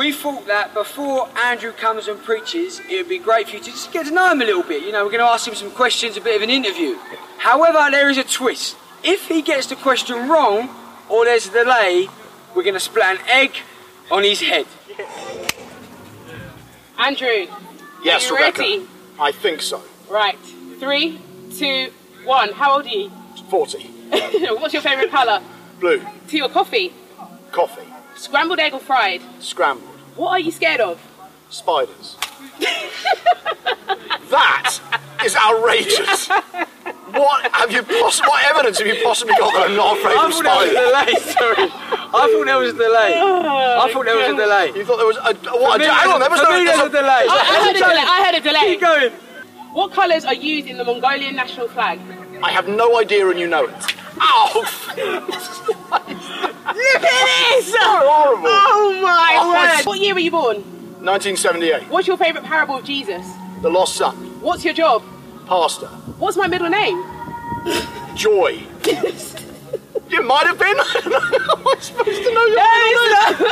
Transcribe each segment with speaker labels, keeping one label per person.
Speaker 1: we thought that before Andrew comes and preaches, it would be great for you to just get to know him a little bit. You know, we're going to ask him some questions, a bit of an interview. However, there is a twist. If he gets the question wrong, or there's a delay, we're going to split an egg on his head.
Speaker 2: Andrew,
Speaker 3: Yes,
Speaker 2: are you
Speaker 3: Rebecca.
Speaker 2: ready?
Speaker 3: I think so.
Speaker 2: Right. Three, two, one. How old are you?
Speaker 3: 40.
Speaker 2: What's your favourite colour?
Speaker 3: Blue.
Speaker 2: Tea or coffee?
Speaker 3: Coffee.
Speaker 2: Scrambled egg or fried?
Speaker 3: Scrambled.
Speaker 2: What are you scared of?
Speaker 3: Spiders. that is outrageous. What have you poss- What evidence have you possibly got that I'm not afraid
Speaker 1: I
Speaker 3: of
Speaker 1: thought there was a
Speaker 3: spiders?
Speaker 1: delay, sorry. I thought there oh, was a delay. I thought there was a delay.
Speaker 3: You thought there was a what?
Speaker 1: For
Speaker 3: A,
Speaker 1: me,
Speaker 3: hang on, there was
Speaker 1: for
Speaker 3: no.
Speaker 1: me,
Speaker 3: there's
Speaker 1: there's a delay.
Speaker 2: I, I heard a delay. I heard a delay.
Speaker 1: Keep going.
Speaker 2: What colours are used in the Mongolian national flag?
Speaker 3: I have no idea, and you know it. Ow!
Speaker 2: Look at this!
Speaker 3: horrible.
Speaker 2: Oh my
Speaker 3: Oh,
Speaker 2: word! What year were you born?
Speaker 3: 1978.
Speaker 2: What's your favourite parable of Jesus?
Speaker 3: The Lost Son.
Speaker 2: What's your job?
Speaker 3: Pastor.
Speaker 2: What's my middle name?
Speaker 3: Joy. it might have been. I'm I supposed to know your middle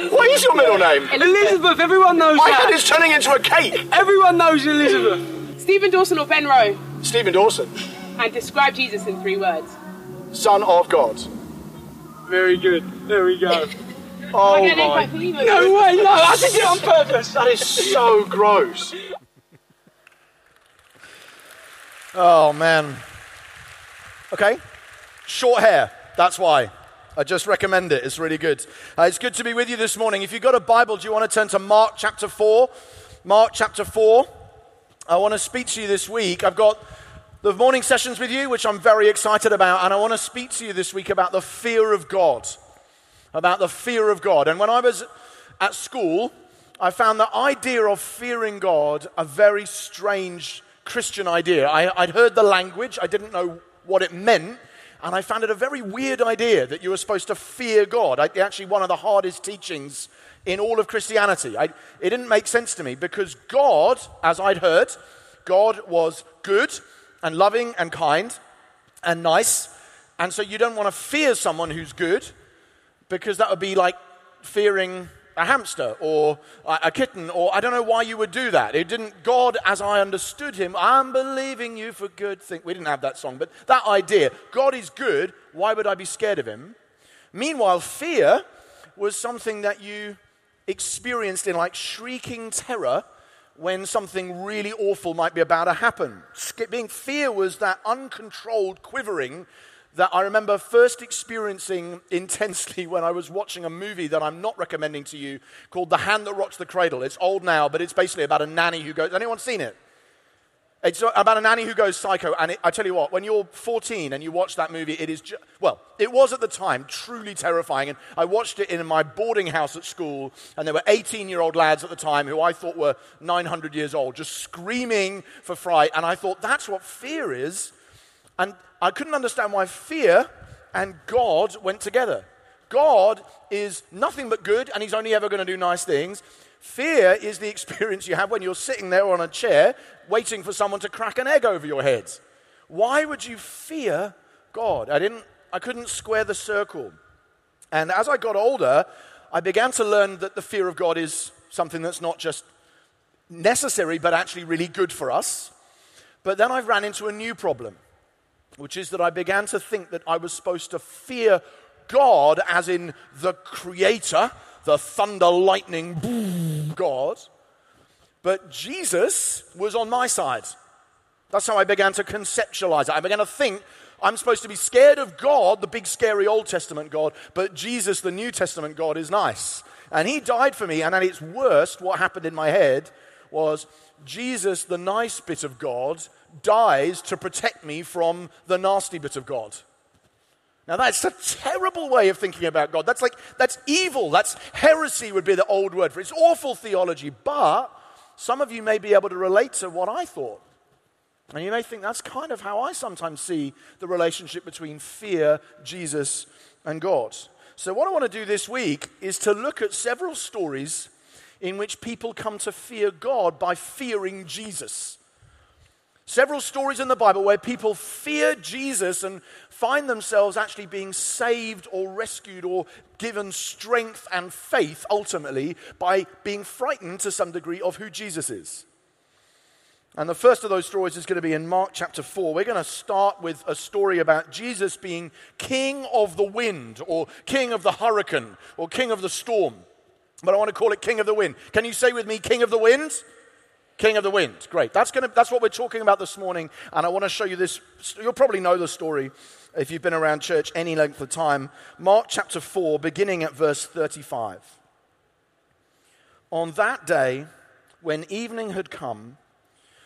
Speaker 3: name? What is your middle name?
Speaker 1: Elizabeth, everyone knows
Speaker 3: My head
Speaker 1: that.
Speaker 3: is turning into a cake.
Speaker 1: Everyone knows Elizabeth.
Speaker 2: Stephen Dawson or Ben Rowe?
Speaker 3: Stephen Dawson,
Speaker 2: And describe Jesus in three words.
Speaker 3: Son of God.
Speaker 1: Very good. There we go.
Speaker 3: Oh
Speaker 2: I get it
Speaker 3: my.
Speaker 2: back.
Speaker 1: No way, no, I did it on purpose.
Speaker 3: That is so gross.
Speaker 4: Oh, man. Okay. Short hair. That's why. I just recommend it. It's really good. Uh, it's good to be with you this morning. If you've got a Bible, do you want to turn to Mark chapter 4? Mark chapter 4. I want to speak to you this week. I've got the morning sessions with you, which I'm very excited about, and I want to speak to you this week about the fear of God. About the fear of God. And when I was at school, I found the idea of fearing God a very strange Christian idea. I, I'd heard the language, I didn't know what it meant, and I found it a very weird idea that you were supposed to fear God. I, actually, one of the hardest teachings in all of Christianity. I, it didn't make sense to me because God, as I'd heard, God was good and loving and kind and nice, and so you don't want to fear someone who's good because that would be like fearing a hamster or a kitten or I don't know why you would do that. It didn't God as I understood him, I'm believing you for good things. We didn't have that song, but that idea, God is good, why would I be scared of him? Meanwhile, fear was something that you experienced in like shrieking terror when something really awful might be about to happen. Sk- Being fear was that uncontrolled quivering that I remember first experiencing intensely when I was watching a movie that I'm not recommending to you called The Hand That Rocks the Cradle. It's old now, but it's basically about a nanny who goes. Anyone seen it? It's about a nanny who goes psycho. And it, I tell you what, when you're 14 and you watch that movie, it is, ju- well, it was at the time truly terrifying. And I watched it in my boarding house at school, and there were 18 year old lads at the time who I thought were 900 years old, just screaming for fright. And I thought, that's what fear is. And I couldn't understand why fear and God went together. God is nothing but good, and He's only ever going to do nice things. Fear is the experience you have when you're sitting there on a chair waiting for someone to crack an egg over your head. Why would you fear God? I didn't I couldn't square the circle. And as I got older, I began to learn that the fear of God is something that's not just necessary but actually really good for us. But then I ran into a new problem, which is that I began to think that I was supposed to fear God as in the creator, the thunder, lightning, God. But Jesus was on my side. That's how I began to conceptualize it. I began to think I'm supposed to be scared of God, the big scary Old Testament God, but Jesus, the New Testament God, is nice. And he died for me. And at its worst, what happened in my head was Jesus, the nice bit of God, dies to protect me from the nasty bit of God. Now that's a terrible way of thinking about God. That's like that's evil. That's heresy would be the old word for it. It's awful theology, but some of you may be able to relate to what I thought. And you may think that's kind of how I sometimes see the relationship between fear, Jesus, and God. So, what I want to do this week is to look at several stories in which people come to fear God by fearing Jesus. Several stories in the Bible where people fear Jesus and find themselves actually being saved or rescued or given strength and faith ultimately by being frightened to some degree of who Jesus is. And the first of those stories is going to be in Mark chapter 4. We're going to start with a story about Jesus being king of the wind, or king of the hurricane, or king of the storm. But I want to call it king of the wind. Can you say with me, king of the wind? King of the wind. Great. That's, to, that's what we're talking about this morning. And I want to show you this. You'll probably know the story if you've been around church any length of time. Mark chapter 4, beginning at verse 35. On that day, when evening had come,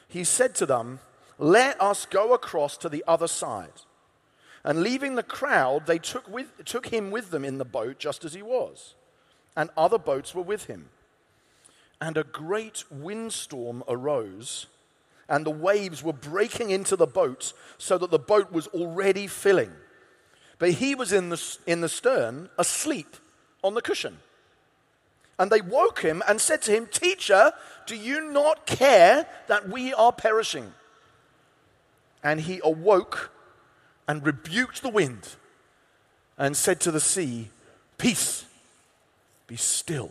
Speaker 4: he said to them, Let us go across to the other side. And leaving the crowd, they took, with, took him with them in the boat just as he was. And other boats were with him. And a great windstorm arose, and the waves were breaking into the boat so that the boat was already filling. But he was in the, in the stern, asleep on the cushion. And they woke him and said to him, Teacher, do you not care that we are perishing? And he awoke and rebuked the wind and said to the sea, Peace, be still.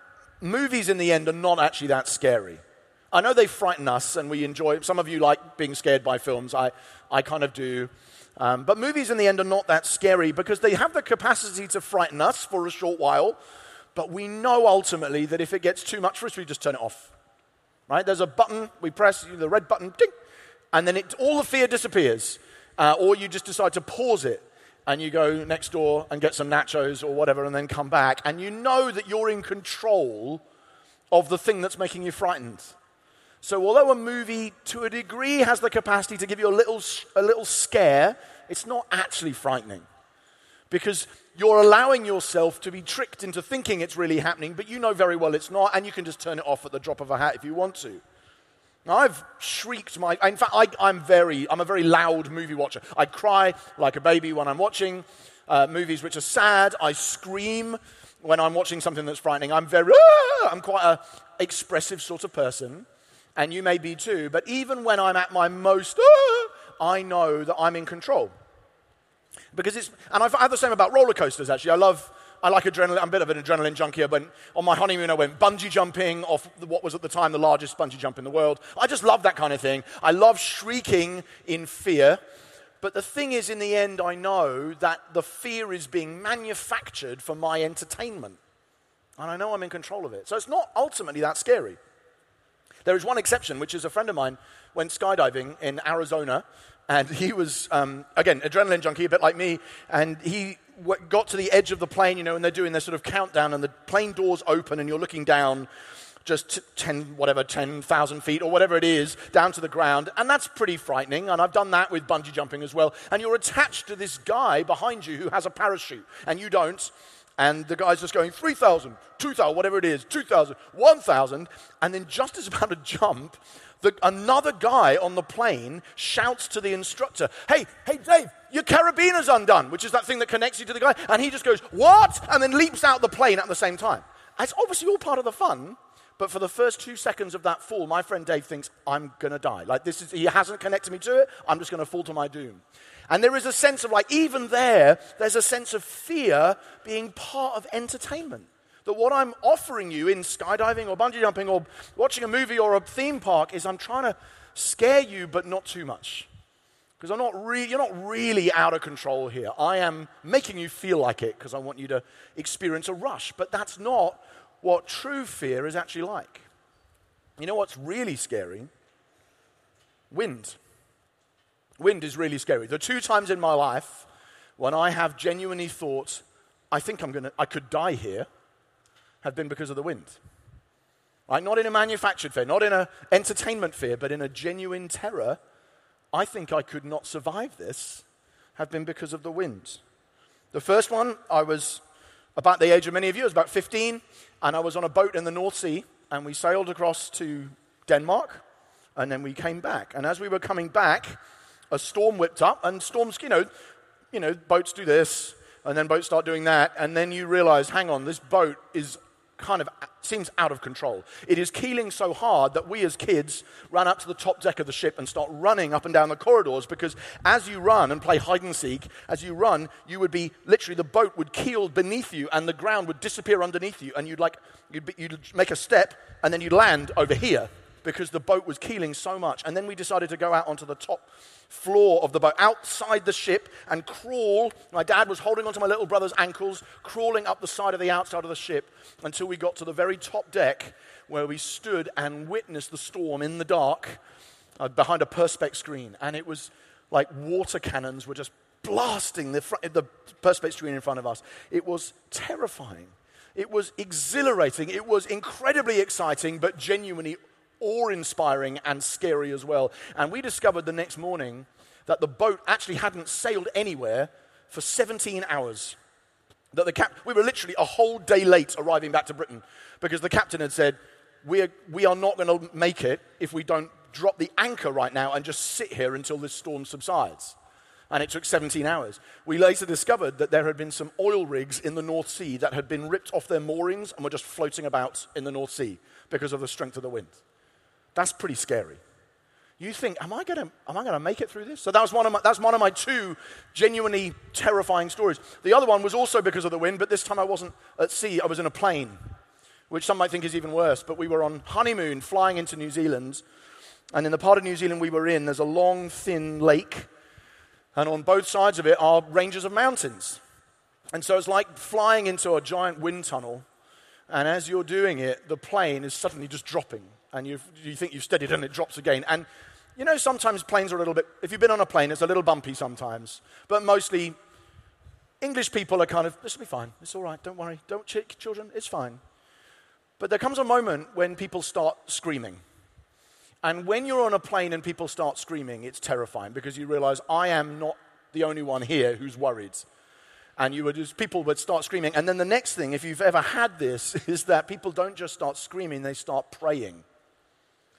Speaker 4: movies in the end are not actually that scary. I know they frighten us and we enjoy, some of you like being scared by films. I, I kind of do. Um, but movies in the end are not that scary because they have the capacity to frighten us for a short while but we know ultimately that if it gets too much for us, we just turn it off. Right? There's a button, we press the red button, ding, and then it, all the fear disappears. Uh, or you just decide to pause it and you go next door and get some nachos or whatever and then come back. And you know that you're in control of the thing that's making you frightened. So, although a movie to a degree has the capacity to give you a little, a little scare, it's not actually frightening. Because you're allowing yourself to be tricked into thinking it's really happening, but you know very well it's not, and you can just turn it off at the drop of a hat if you want to. Now, I've shrieked my. In fact, I, am very. I'm a very loud movie watcher. I cry like a baby when I'm watching uh, movies which are sad. I scream when I'm watching something that's frightening. I'm very. Ah! I'm quite a expressive sort of person, and you may be too. But even when I'm at my most, ah, I know that I'm in control. Because it's, and I have the same about roller coasters actually. I love, I like adrenaline. I'm a bit of an adrenaline junkie. I went, on my honeymoon, I went bungee jumping off what was at the time the largest bungee jump in the world. I just love that kind of thing. I love shrieking in fear. But the thing is, in the end, I know that the fear is being manufactured for my entertainment. And I know I'm in control of it. So it's not ultimately that scary. There is one exception, which is a friend of mine went skydiving in Arizona and he was, um, again, adrenaline junkie, a bit like me. And he got to the edge of the plane, you know, and they're doing their sort of countdown, and the plane doors open, and you're looking down just 10, whatever, 10,000 feet or whatever it is, down to the ground. And that's pretty frightening. And I've done that with bungee jumping as well. And you're attached to this guy behind you who has a parachute, and you don't. And the guy's just going 3,000, 2,000, whatever it is, 2,000, 1,000. And then just as about to jump, the, another guy on the plane shouts to the instructor, Hey, hey, Dave, your carabiner's undone, which is that thing that connects you to the guy. And he just goes, What? And then leaps out the plane at the same time. It's obviously all part of the fun. But for the first two seconds of that fall, my friend Dave thinks, I'm going to die. Like, this is, he hasn't connected me to it. I'm just going to fall to my doom. And there is a sense of, like, even there, there's a sense of fear being part of entertainment. That what I'm offering you in skydiving or bungee jumping or watching a movie or a theme park is I'm trying to scare you, but not too much. Because I'm not re- you're not really out of control here. I am making you feel like it because I want you to experience a rush. But that's not what true fear is actually like. You know what's really scary? Wind. Wind is really scary. The two times in my life when I have genuinely thought, I think I'm gonna, I could die here have been because of the wind. Right? Not in a manufactured fear, not in an entertainment fear, but in a genuine terror I think I could not survive this have been because of the wind. The first one, I was about the age of many of you, I was about 15, and I was on a boat in the North Sea, and we sailed across to Denmark, and then we came back. And as we were coming back, a storm whipped up, and storms, you know, you know, boats do this, and then boats start doing that, and then you realize, hang on, this boat is kind of seems out of control. It is keeling so hard that we as kids run up to the top deck of the ship and start running up and down the corridors because as you run and play hide and seek, as you run, you would be literally the boat would keel beneath you and the ground would disappear underneath you and you'd like you'd, be, you'd make a step and then you'd land over here because the boat was keeling so much. And then we decided to go out onto the top floor of the boat, outside the ship, and crawl. My dad was holding onto my little brother's ankles, crawling up the side of the outside of the ship until we got to the very top deck where we stood and witnessed the storm in the dark uh, behind a perspex screen. And it was like water cannons were just blasting the, fr- the perspex screen in front of us. It was terrifying. It was exhilarating. It was incredibly exciting, but genuinely awe inspiring and scary as well. And we discovered the next morning that the boat actually hadn't sailed anywhere for 17 hours. That the cap- we were literally a whole day late arriving back to Britain because the captain had said, we are, we are not going to make it if we don't drop the anchor right now and just sit here until this storm subsides. And it took 17 hours. We later discovered that there had been some oil rigs in the North Sea that had been ripped off their moorings and were just floating about in the North Sea because of the strength of the wind. That's pretty scary. You think, am I to am I gonna make it through this? So that was one of my, that's one of my two genuinely terrifying stories. The other one was also because of the wind, but this time I wasn't at sea, I was in a plane, which some might think is even worse. But we were on honeymoon flying into New Zealand. And in the part of New Zealand we were in, there's a long, thin lake. And on both sides of it are ranges of mountains. And so it's like flying into a giant wind tunnel. And as you're doing it, the plane is suddenly just dropping and you think you've steadied and it drops again. And you know, sometimes planes are a little bit, if you've been on a plane, it's a little bumpy sometimes. But mostly, English people are kind of, this will be fine. It's all right. Don't worry. Don't, ch- children, it's fine. But there comes a moment when people start screaming. And when you're on a plane and people start screaming, it's terrifying because you realize I am not the only one here who's worried. And you would just, people would start screaming. And then the next thing, if you've ever had this, is that people don't just start screaming, they start praying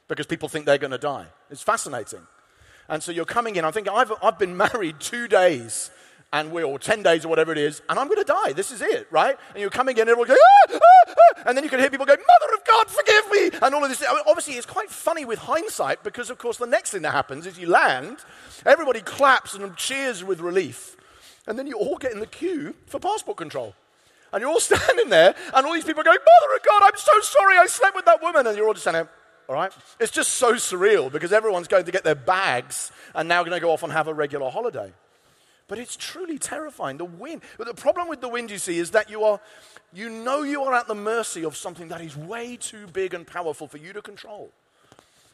Speaker 4: because people think they're going to die. It's fascinating. And so you're coming in, I think I've, I've been married two days and we or 10 days or whatever it is, and I'm going to die. This is it, right? And you're coming in, and everyone goes, ah, ah, ah, and then you can hear people go, Mother of God, forgive me, and all of this. I mean, obviously, it's quite funny with hindsight because, of course, the next thing that happens is you land, everybody claps and cheers with relief, and then you all get in the queue for passport control. And you're all standing there, and all these people are going, Mother of God, I'm so sorry I slept with that woman. And you're all just standing there, all right? It's just so surreal because everyone's going to get their bags and now going to go off and have a regular holiday. But it's truly terrifying. The wind. But the problem with the wind, you see, is that you are, you know, you are at the mercy of something that is way too big and powerful for you to control.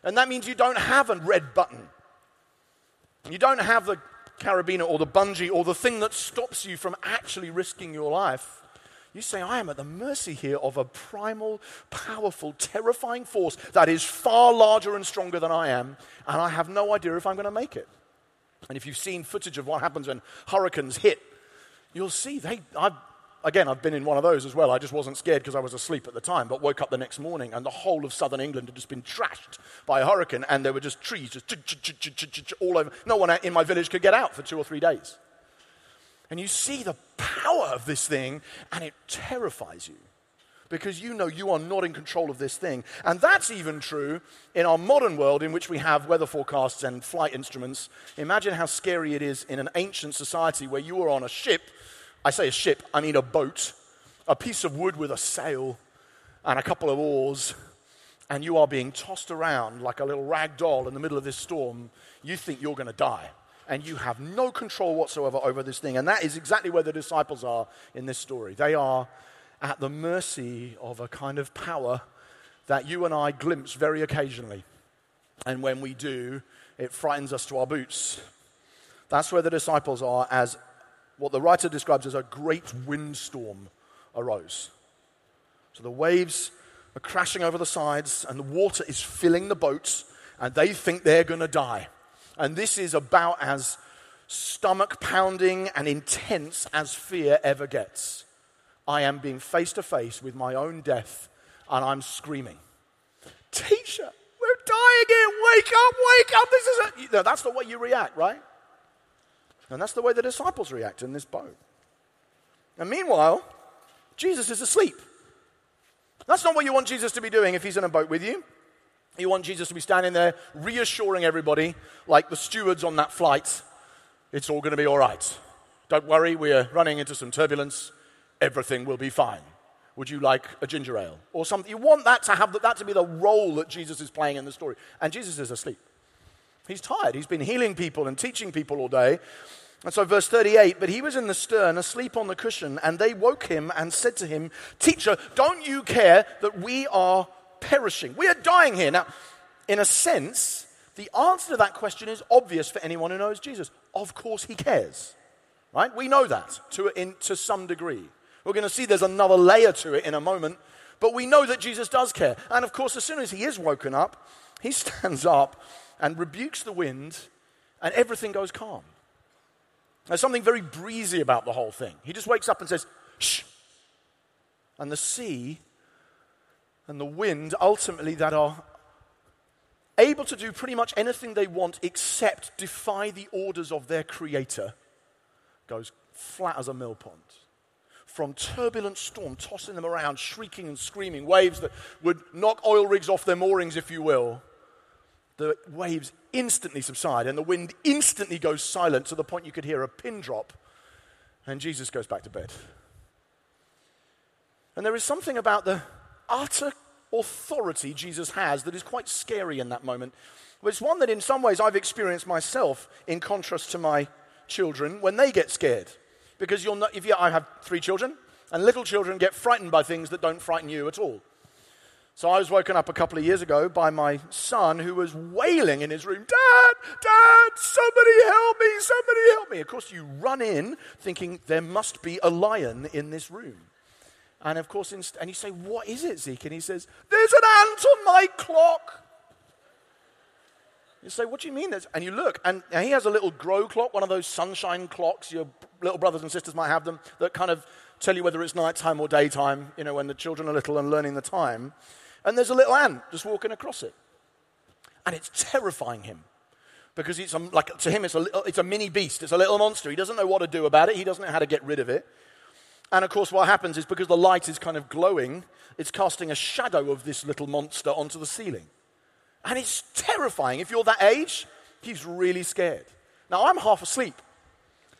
Speaker 4: And that means you don't have a red button. You don't have the carabiner or the bungee or the thing that stops you from actually risking your life. You say, I am at the mercy here of a primal, powerful, terrifying force that is far larger and stronger than I am, and I have no idea if I'm going to make it. And if you've seen footage of what happens when hurricanes hit, you'll see they. I've, again, I've been in one of those as well. I just wasn't scared because I was asleep at the time, but woke up the next morning and the whole of southern England had just been trashed by a hurricane, and there were just trees just all over. No one in my village could get out for two or three days. And you see the power of this thing, and it terrifies you because you know you are not in control of this thing. And that's even true in our modern world in which we have weather forecasts and flight instruments. Imagine how scary it is in an ancient society where you are on a ship. I say a ship, I mean a boat, a piece of wood with a sail and a couple of oars, and you are being tossed around like a little rag doll in the middle of this storm. You think you're going to die and you have no control whatsoever over this thing. And that is exactly where the disciples are in this story. They are at the mercy of a kind of power that you and I glimpse very occasionally. And when we do, it frightens us to our boots. That's where the disciples are as what the writer describes as a great windstorm arose. So the waves are crashing over the sides, and the water is filling the boats, and they think they're going to die. And this is about as stomach pounding and intense as fear ever gets. I am being face to face with my own death and I'm screaming, Teacher, we're dying here. Wake up, wake up. This is a. Know, that's the way you react, right? And that's the way the disciples react in this boat. And meanwhile, Jesus is asleep. That's not what you want Jesus to be doing if he's in a boat with you. You want Jesus to be standing there reassuring everybody, like the stewards on that flight, it's all going to be all right. Don't worry, we're running into some turbulence. Everything will be fine. Would you like a ginger ale or something? You want that to have that to be the role that Jesus is playing in the story. And Jesus is asleep. He's tired. He's been healing people and teaching people all day. And so, verse 38 But he was in the stern, asleep on the cushion, and they woke him and said to him, Teacher, don't you care that we are perishing? We are dying here. Now, in a sense, the answer to that question is obvious for anyone who knows Jesus. Of course, he cares. Right? We know that to, in, to some degree. We're going to see there's another layer to it in a moment, but we know that Jesus does care. And of course, as soon as he is woken up, he stands up and rebukes the wind, and everything goes calm. There's something very breezy about the whole thing. He just wakes up and says, shh. And the sea and the wind, ultimately, that are able to do pretty much anything they want except defy the orders of their creator, goes flat as a millpond. From turbulent storm, tossing them around, shrieking and screaming, waves that would knock oil rigs off their moorings, if you will. The waves instantly subside and the wind instantly goes silent to the point you could hear a pin drop, and Jesus goes back to bed. And there is something about the utter authority Jesus has that is quite scary in that moment. It's one that, in some ways, I've experienced myself in contrast to my children when they get scared. Because you'll not, if you, I have three children, and little children get frightened by things that don't frighten you at all. So I was woken up a couple of years ago by my son who was wailing in his room, Dad, Dad, somebody help me, somebody help me. Of course, you run in thinking there must be a lion in this room. And of course, inst- and you say, What is it, Zeke? And he says, There's an ant on my clock. You say, What do you mean? This? and you look, and, he has a little grow clock, one of those sunshine clocks. Your little brothers and sisters might have them that kind of tell you whether it's nighttime or daytime, you know, when the children are little and learning the time. And there's a little ant just walking across it. And it's terrifying him because it's a, like to him it's a, it's a mini beast it's a little monster he doesn't know what to do about it he doesn't know how to get rid of it and of course, what happens is because the light is kind of glowing, it's casting a shadow of this little monster onto the ceiling. And it's terrifying. If you're that age, he's really scared. Now, I'm half asleep.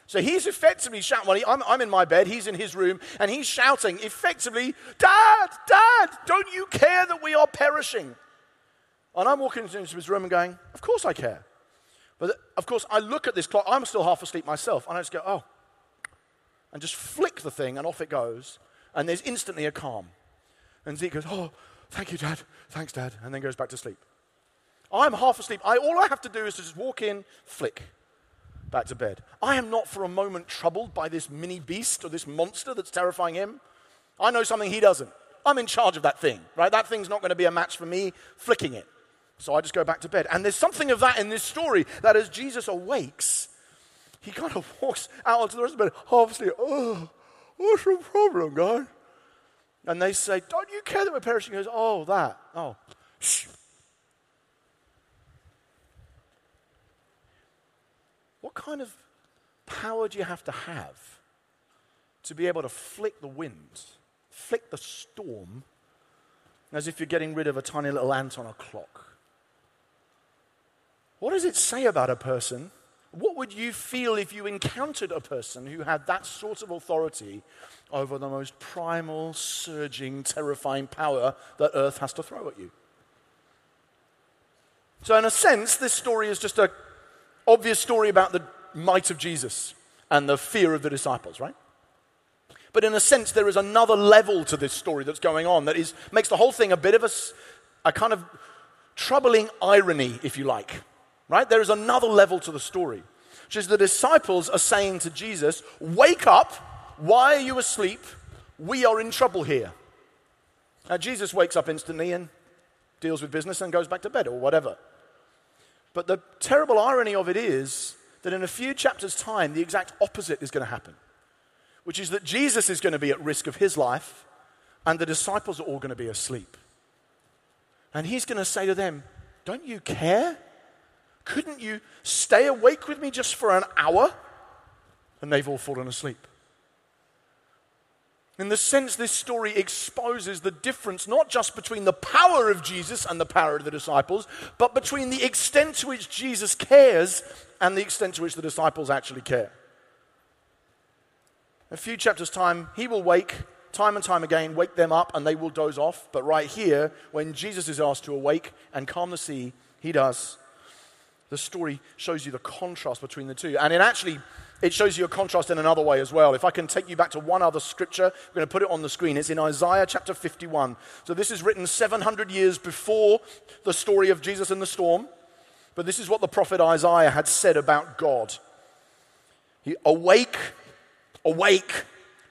Speaker 4: So he's effectively shouting. Well, I'm, I'm in my bed, he's in his room, and he's shouting effectively, Dad, Dad, don't you care that we are perishing? And I'm walking into his room and going, Of course I care. But of course, I look at this clock, I'm still half asleep myself, and I just go, Oh, and just flick the thing and off it goes. And there's instantly a calm. And Zeke goes, Oh, thank you, Dad. Thanks, Dad. And then goes back to sleep. I'm half asleep. I, all I have to do is to just walk in, flick, back to bed. I am not for a moment troubled by this mini beast or this monster that's terrifying him. I know something he doesn't. I'm in charge of that thing, right? That thing's not going to be a match for me flicking it. So I just go back to bed. And there's something of that in this story that as Jesus awakes, he kind of walks out onto the rest of the bed, asleep. Oh, what's the problem, God? And they say, Don't you care that we're perishing? He goes, Oh, that. Oh, shh. What kind of power do you have to have to be able to flick the wind, flick the storm, as if you're getting rid of a tiny little ant on a clock? What does it say about a person what would you feel if you encountered a person who had that sort of authority over the most primal, surging, terrifying power that earth has to throw at you? So, in a sense, this story is just an obvious story about the might of Jesus and the fear of the disciples, right? But in a sense, there is another level to this story that's going on that is, makes the whole thing a bit of a, a kind of troubling irony, if you like right? There is another level to the story, which is the disciples are saying to Jesus, Wake up, why are you asleep? We are in trouble here. Now, Jesus wakes up instantly and deals with business and goes back to bed or whatever. But the terrible irony of it is that in a few chapters' time, the exact opposite is going to happen, which is that Jesus is going to be at risk of his life, and the disciples are all going to be asleep. And he's going to say to them, Don't you care? Couldn't you stay awake with me just for an hour? And they've all fallen asleep. In the sense, this story exposes the difference not just between the power of Jesus and the power of the disciples, but between the extent to which Jesus cares and the extent to which the disciples actually care. A few chapters' time, he will wake time and time again, wake them up, and they will doze off. But right here, when Jesus is asked to awake and calm the sea, he does. The story shows you the contrast between the two. And it actually it shows you a contrast in another way as well. If I can take you back to one other scripture, we're going to put it on the screen. It's in Isaiah chapter 51. So this is written 700 years before the story of Jesus in the storm. But this is what the prophet Isaiah had said about God. He, awake, awake,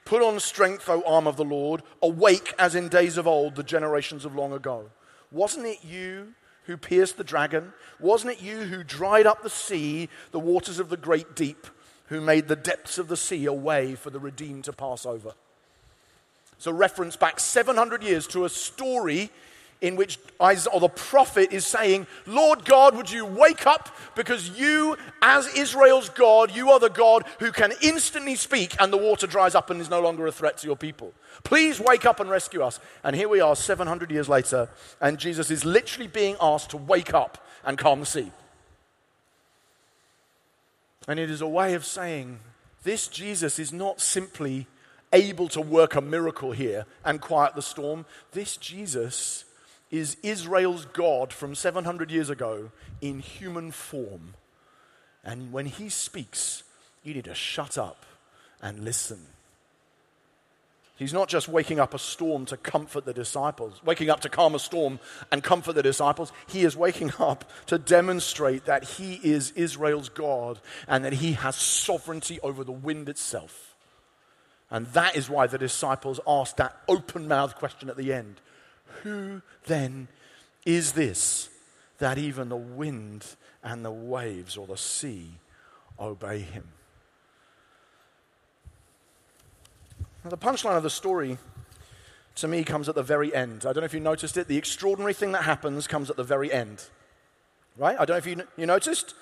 Speaker 4: put on strength, O arm of the Lord. Awake as in days of old, the generations of long ago. Wasn't it you who pierced the dragon? Wasn't it you who dried up the sea, the waters of the great deep? Who made the depths of the sea a way for the redeemed to pass over. It's a reference back 700 years to a story in which Isaiah, or the prophet is saying, Lord God, would you wake up because you, as Israel's God, you are the God who can instantly speak and the water dries up and is no longer a threat to your people. Please wake up and rescue us. And here we are 700 years later, and Jesus is literally being asked to wake up and calm the sea. And it is a way of saying this Jesus is not simply able to work a miracle here and quiet the storm. This Jesus is Israel's God from 700 years ago in human form. And when he speaks, you need to shut up and listen. He's not just waking up a storm to comfort the disciples, waking up to calm a storm and comfort the disciples. He is waking up to demonstrate that he is Israel's God and that he has sovereignty over the wind itself. And that is why the disciples asked that open mouthed question at the end Who then is this that even the wind and the waves or the sea obey him? The punchline of the story to me comes at the very end. I don't know if you noticed it. The extraordinary thing that happens comes at the very end. Right? I don't know if you, you noticed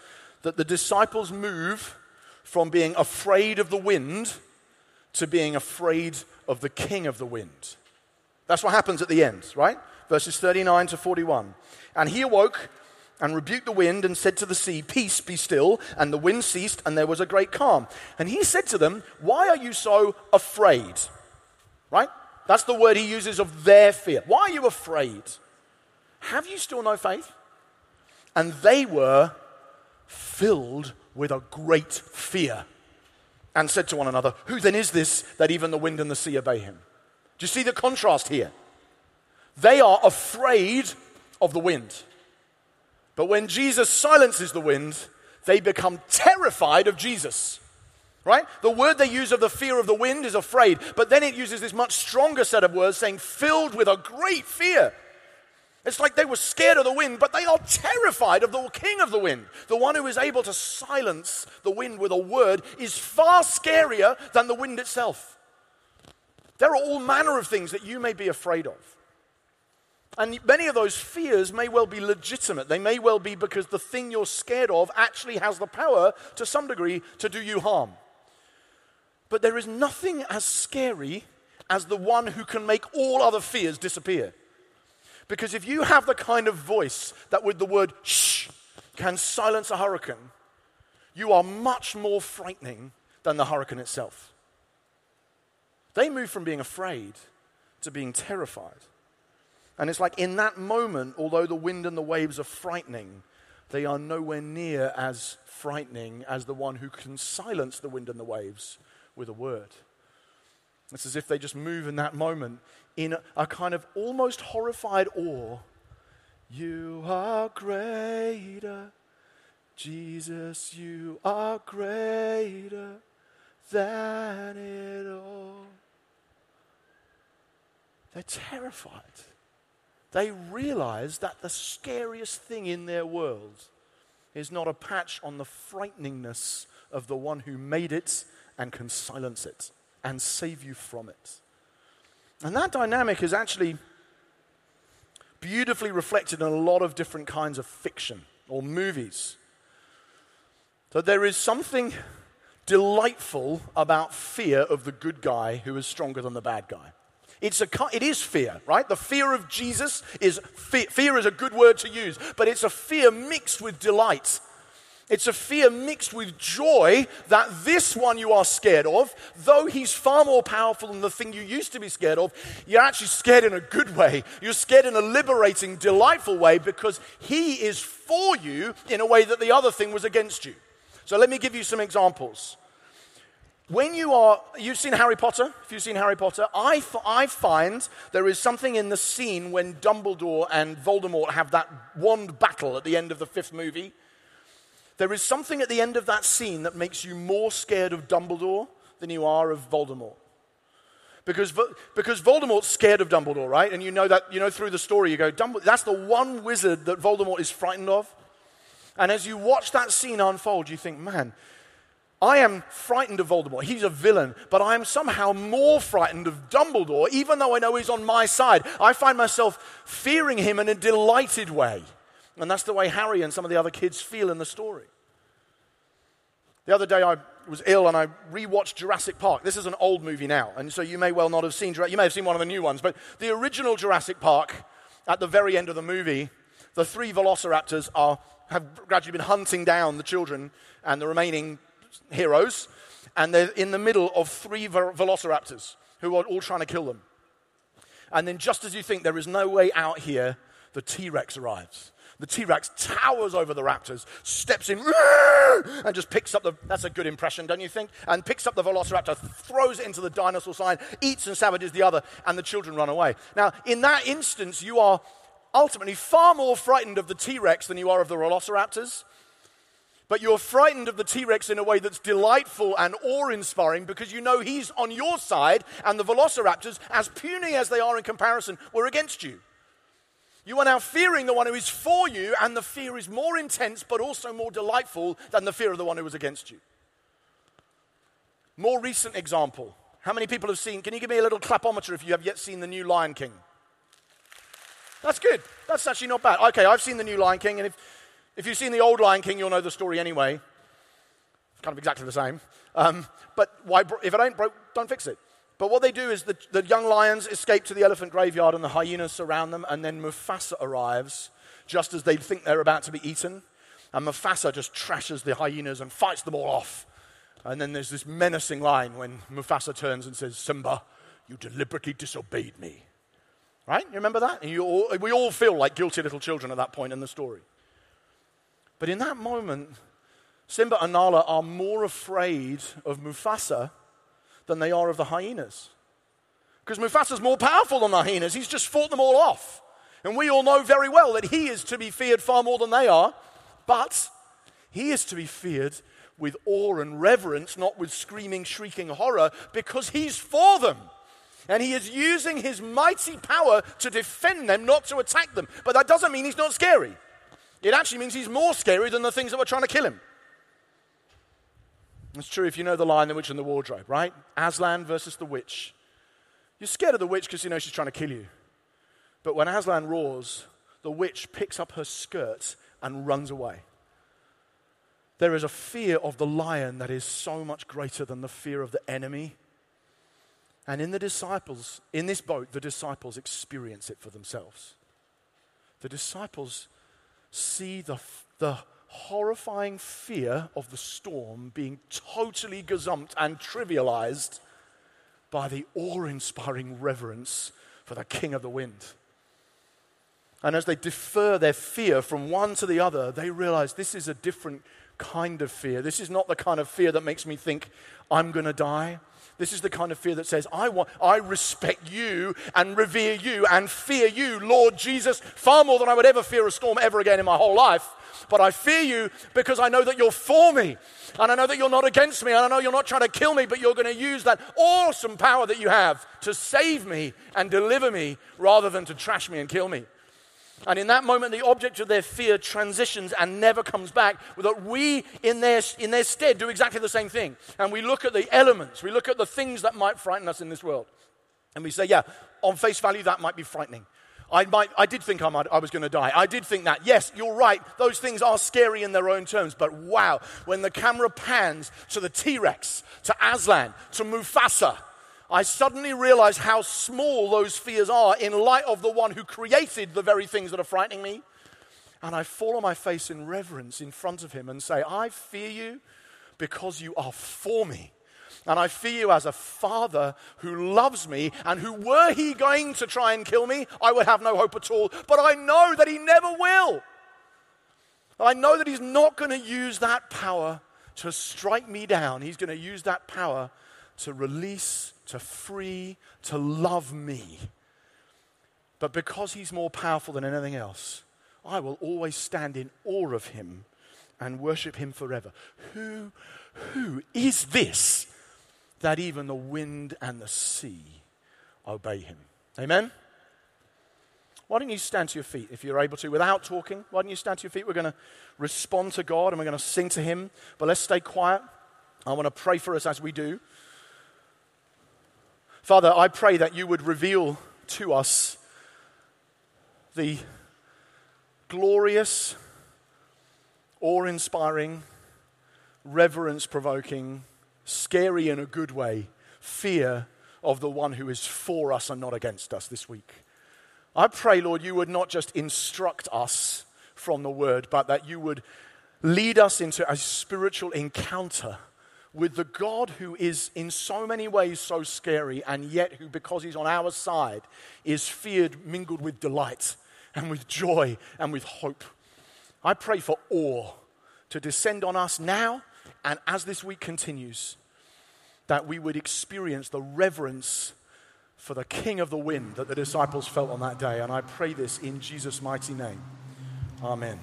Speaker 4: that the disciples move from being afraid of the wind to being afraid of the king of the wind. That's what happens at the end, right? Verses 39 to 41. And he awoke and rebuked the wind and said to the sea, Peace, be still. And the wind ceased, and there was a great calm. And he said to them, Why are you so afraid? Right? That's the word he uses of their fear. Why are you afraid? Have you still no faith? And they were filled with a great fear and said to one another, Who then is this that even the wind and the sea obey him? Do you see the contrast here? They are afraid of the wind. But when Jesus silences the wind, they become terrified of Jesus. Right? The word they use of the fear of the wind is afraid, but then it uses this much stronger set of words saying filled with a great fear. It's like they were scared of the wind, but they are terrified of the king of the wind. The one who is able to silence the wind with a word is far scarier than the wind itself. There are all manner of things that you may be afraid of. And many of those fears may well be legitimate. They may well be because the thing you're scared of actually has the power, to some degree, to do you harm. But there is nothing as scary as the one who can make all other fears disappear. Because if you have the kind of voice that with the word shh can silence a hurricane, you are much more frightening than the hurricane itself. They move from being afraid to being terrified. And it's like in that moment, although the wind and the waves are frightening, they are nowhere near as frightening as the one who can silence the wind and the waves with a word. It's as if they just move in that moment in a, kind of almost horrified awe. You are greater, Jesus, you are greater than it all. They're terrified they realize that the scariest thing in their world is not a patch on the frighteningness of the one who made it and can silence it and save you from it. And that dynamic is actually beautifully reflected in a lot of different kinds of fiction or movies. So there is something delightful about fear of the good guy who is stronger than the bad guy. It's a, it is fear, right? The fear of Jesus is fear. Fear is a good word to use, but it's a fear mixed with delight. It's a fear mixed with joy that this one you are scared of, though he's far more powerful than the thing you used to be scared of, you're actually scared in a good way. You're scared in a liberating, delightful way because he is for you in a way that the other thing was against you. So let me give you some examples. When you are, you've seen Harry Potter? If you've seen Harry Potter, I, f- I find there is something in the scene when Dumbledore and Voldemort have that wand battle at the end of the fifth movie there is something at the end of that scene that makes you more scared of Dumbledore than you are of Voldemort. Because, because Voldemort's scared of Dumbledore, right? And you know that, you know, through the story, you go, Dumbledore, that's the one wizard that Voldemort is frightened of. And as you watch that scene unfold, you think, man, I am frightened of Voldemort. He's a villain, but I am somehow more frightened of Dumbledore, even though I know he's on my side. I find myself fearing him in a delighted way. And that's the way Harry and some of the other kids feel in the story. The other day I was ill and I rewatched Jurassic Park. This is an old movie now, and so you may well not have seen You may have seen one of the new ones, but the original Jurassic Park, at the very end of the movie, the three velociraptors are, have gradually been hunting down the children and the remaining heroes, and they're in the middle of three velociraptors who are all trying to kill them. And then, just as you think there is no way out here, the T Rex arrives. The T Rex towers over the raptors, steps in, and just picks up the. That's a good impression, don't you think? And picks up the velociraptor, throws it into the dinosaur sign, eats and savages the other, and the children run away. Now, in that instance, you are ultimately far more frightened of the T Rex than you are of the velociraptors. But you're frightened of the T Rex in a way that's delightful and awe inspiring because you know he's on your side and the velociraptors, as puny as they are in comparison, were against you. You are now fearing the one who is for you, and the fear is more intense but also more delightful than the fear of the one who was against you. More recent example. How many people have seen? Can you give me a little clapometer if you have yet seen the new Lion King? That's good. That's actually not bad. Okay, I've seen the new Lion King, and if, if you've seen the old Lion King, you'll know the story anyway. It's kind of exactly the same. Um, but why, if it ain't broke, don't fix it. But what they do is the, the young lions escape to the elephant graveyard and the hyenas surround them, and then Mufasa arrives just as they think they're about to be eaten. And Mufasa just trashes the hyenas and fights them all off. And then there's this menacing line when Mufasa turns and says, Simba, you deliberately disobeyed me. Right? You remember that? All, we all feel like guilty little children at that point in the story. But in that moment, Simba and Nala are more afraid of Mufasa than they are of the hyenas. Because Mufasa's more powerful than the hyenas. He's just fought them all off. And we all know very well that he is to be feared far more than they are. But he is to be feared with awe and reverence, not with screaming, shrieking horror, because he's for them. And he is using his mighty power to defend them, not to attack them. But that doesn't mean he's not scary. It actually means he's more scary than the things that were trying to kill him. It's true if you know the lion, the witch, and the wardrobe, right? Aslan versus the witch. You're scared of the witch because you know she's trying to kill you. But when Aslan roars, the witch picks up her skirt and runs away. There is a fear of the lion that is so much greater than the fear of the enemy. And in the disciples, in this boat, the disciples experience it for themselves. The disciples see the, the horrifying fear of the storm being totally gazumped and trivialized by the awe inspiring reverence for the King of the Wind. And as they defer their fear from one to the other, they realize this is a different kind of fear. This is not the kind of fear that makes me think I'm going to die. This is the kind of fear that says, I, want, I respect you and revere you and fear you, Lord Jesus, far more than I would ever fear a storm ever again in my whole life. But I fear you because I know that you're for me. And I know that you're not against me. And I know you're not trying to kill me, but you're going to use that awesome power that you have to save me and deliver me rather than to trash me and kill me. And in that moment, the object of their fear transitions and never comes back. That we, in their, in their stead, do exactly the same thing. And we look at the elements, we look at the things that might frighten us in this world. And we say, yeah, on face value, that might be frightening. I, might, I did think I, might, I was going to die. I did think that. Yes, you're right. Those things are scary in their own terms. But wow, when the camera pans to the T Rex, to Aslan, to Mufasa, I suddenly realize how small those fears are in light of the one who created the very things that are frightening me. And I fall on my face in reverence in front of him and say, I fear you because you are for me. And I fear you as a father who loves me and who, were he going to try and kill me, I would have no hope at all. But I know that he never will. I know that he's not going to use that power to strike me down. He's going to use that power to release to free, to love me. But because he's more powerful than anything else, I will always stand in awe of him and worship him forever. Who, who is this that even the wind and the sea obey him? Amen? Why don't you stand to your feet if you're able to without talking? Why don't you stand to your feet? We're going to respond to God and we're going to sing to him, but let's stay quiet. I want to pray for us as we do. Father, I pray that you would reveal to us the glorious, awe inspiring, reverence provoking, scary in a good way fear of the one who is for us and not against us this week. I pray, Lord, you would not just instruct us from the word, but that you would lead us into a spiritual encounter with the God who is in so many ways so scary, and yet who, because he's on our side, is feared mingled with delight and with joy and with hope. I pray for awe to descend on us now and as this week continues, that we would experience the reverence for the King of the wind that the disciples felt on that day. And I pray this in Jesus' mighty name. Amen.